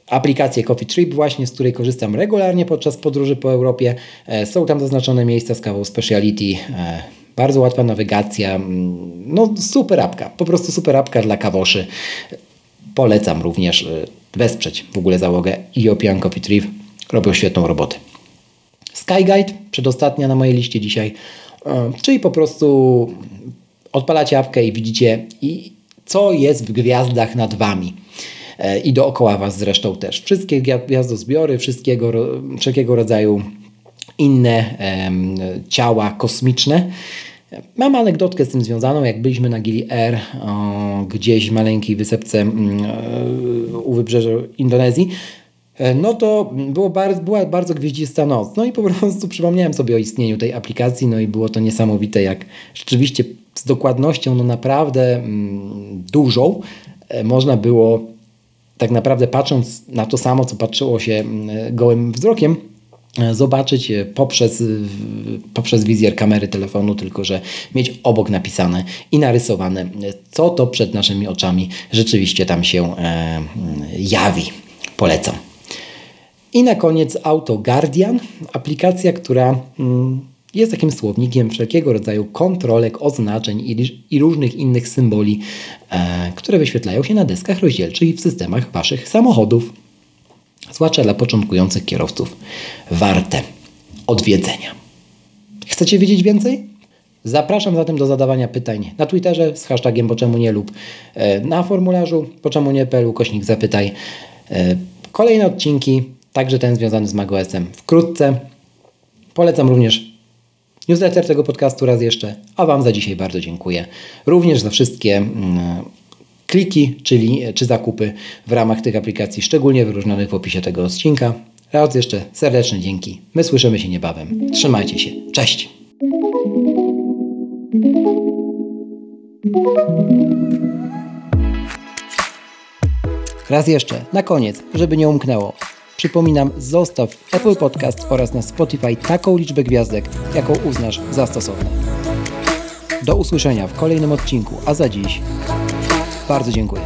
aplikację Coffee Trip właśnie, z której korzystam regularnie podczas podróży po Europie. E, są tam zaznaczone miejsca z kawą Speciality. E, bardzo łatwa nawigacja. Mm, no super apka, po prostu super apka dla kawoszy. Polecam również e, wesprzeć w ogóle załogę European Coffee Trip. Robią świetną robotę. Skyguide, przedostatnia na mojej liście dzisiaj, czyli po prostu odpalacie apkę i widzicie co jest w gwiazdach nad Wami. E, i dookoła Was zresztą też. Wszystkie gwiazdozbiory, wszystkiego, wszelkiego rodzaju inne ciała kosmiczne. Mam anegdotkę z tym związaną, jak byliśmy na Gili Air, gdzieś w maleńkiej wysepce mm, e, u wybrzeża Indonezji, e, no to było bardzo, była bardzo gwieździsta noc. No i po prostu przypomniałem sobie o istnieniu tej aplikacji, no i było to niesamowite, jak rzeczywiście z dokładnością, no naprawdę mm, dużą, można było tak naprawdę patrząc na to samo, co patrzyło się mm, gołym wzrokiem, e, zobaczyć poprzez, poprzez wizjer kamery telefonu, tylko że mieć obok napisane i narysowane, co to przed naszymi oczami rzeczywiście tam się e, jawi. Polecam. I na koniec Auto Guardian, aplikacja, która mm, jest takim słownikiem wszelkiego rodzaju kontrolek, oznaczeń i, i różnych innych symboli, e, które wyświetlają się na deskach rozdzielczych i w systemach Waszych samochodów. Zwłaszcza dla początkujących kierowców. Warte odwiedzenia. Chcecie wiedzieć więcej? Zapraszam zatem do zadawania pytań na Twitterze z hashtagiem po czemu nie lub e, na formularzu po czemu nie.pl kośnik zapytaj. E, kolejne odcinki, także ten związany z macOSem wkrótce. Polecam również newsletter tego podcastu raz jeszcze, a Wam za dzisiaj bardzo dziękuję. Również za wszystkie mm, kliki, czyli czy zakupy w ramach tych aplikacji, szczególnie wyróżnionych w opisie tego odcinka. Raz jeszcze serdeczne dzięki. My słyszymy się niebawem. Trzymajcie się. Cześć! Raz jeszcze, na koniec, żeby nie umknęło. Przypominam, zostaw w Apple Podcast oraz na Spotify taką liczbę gwiazdek, jaką uznasz za stosowne. Do usłyszenia w kolejnym odcinku, a za dziś bardzo dziękuję.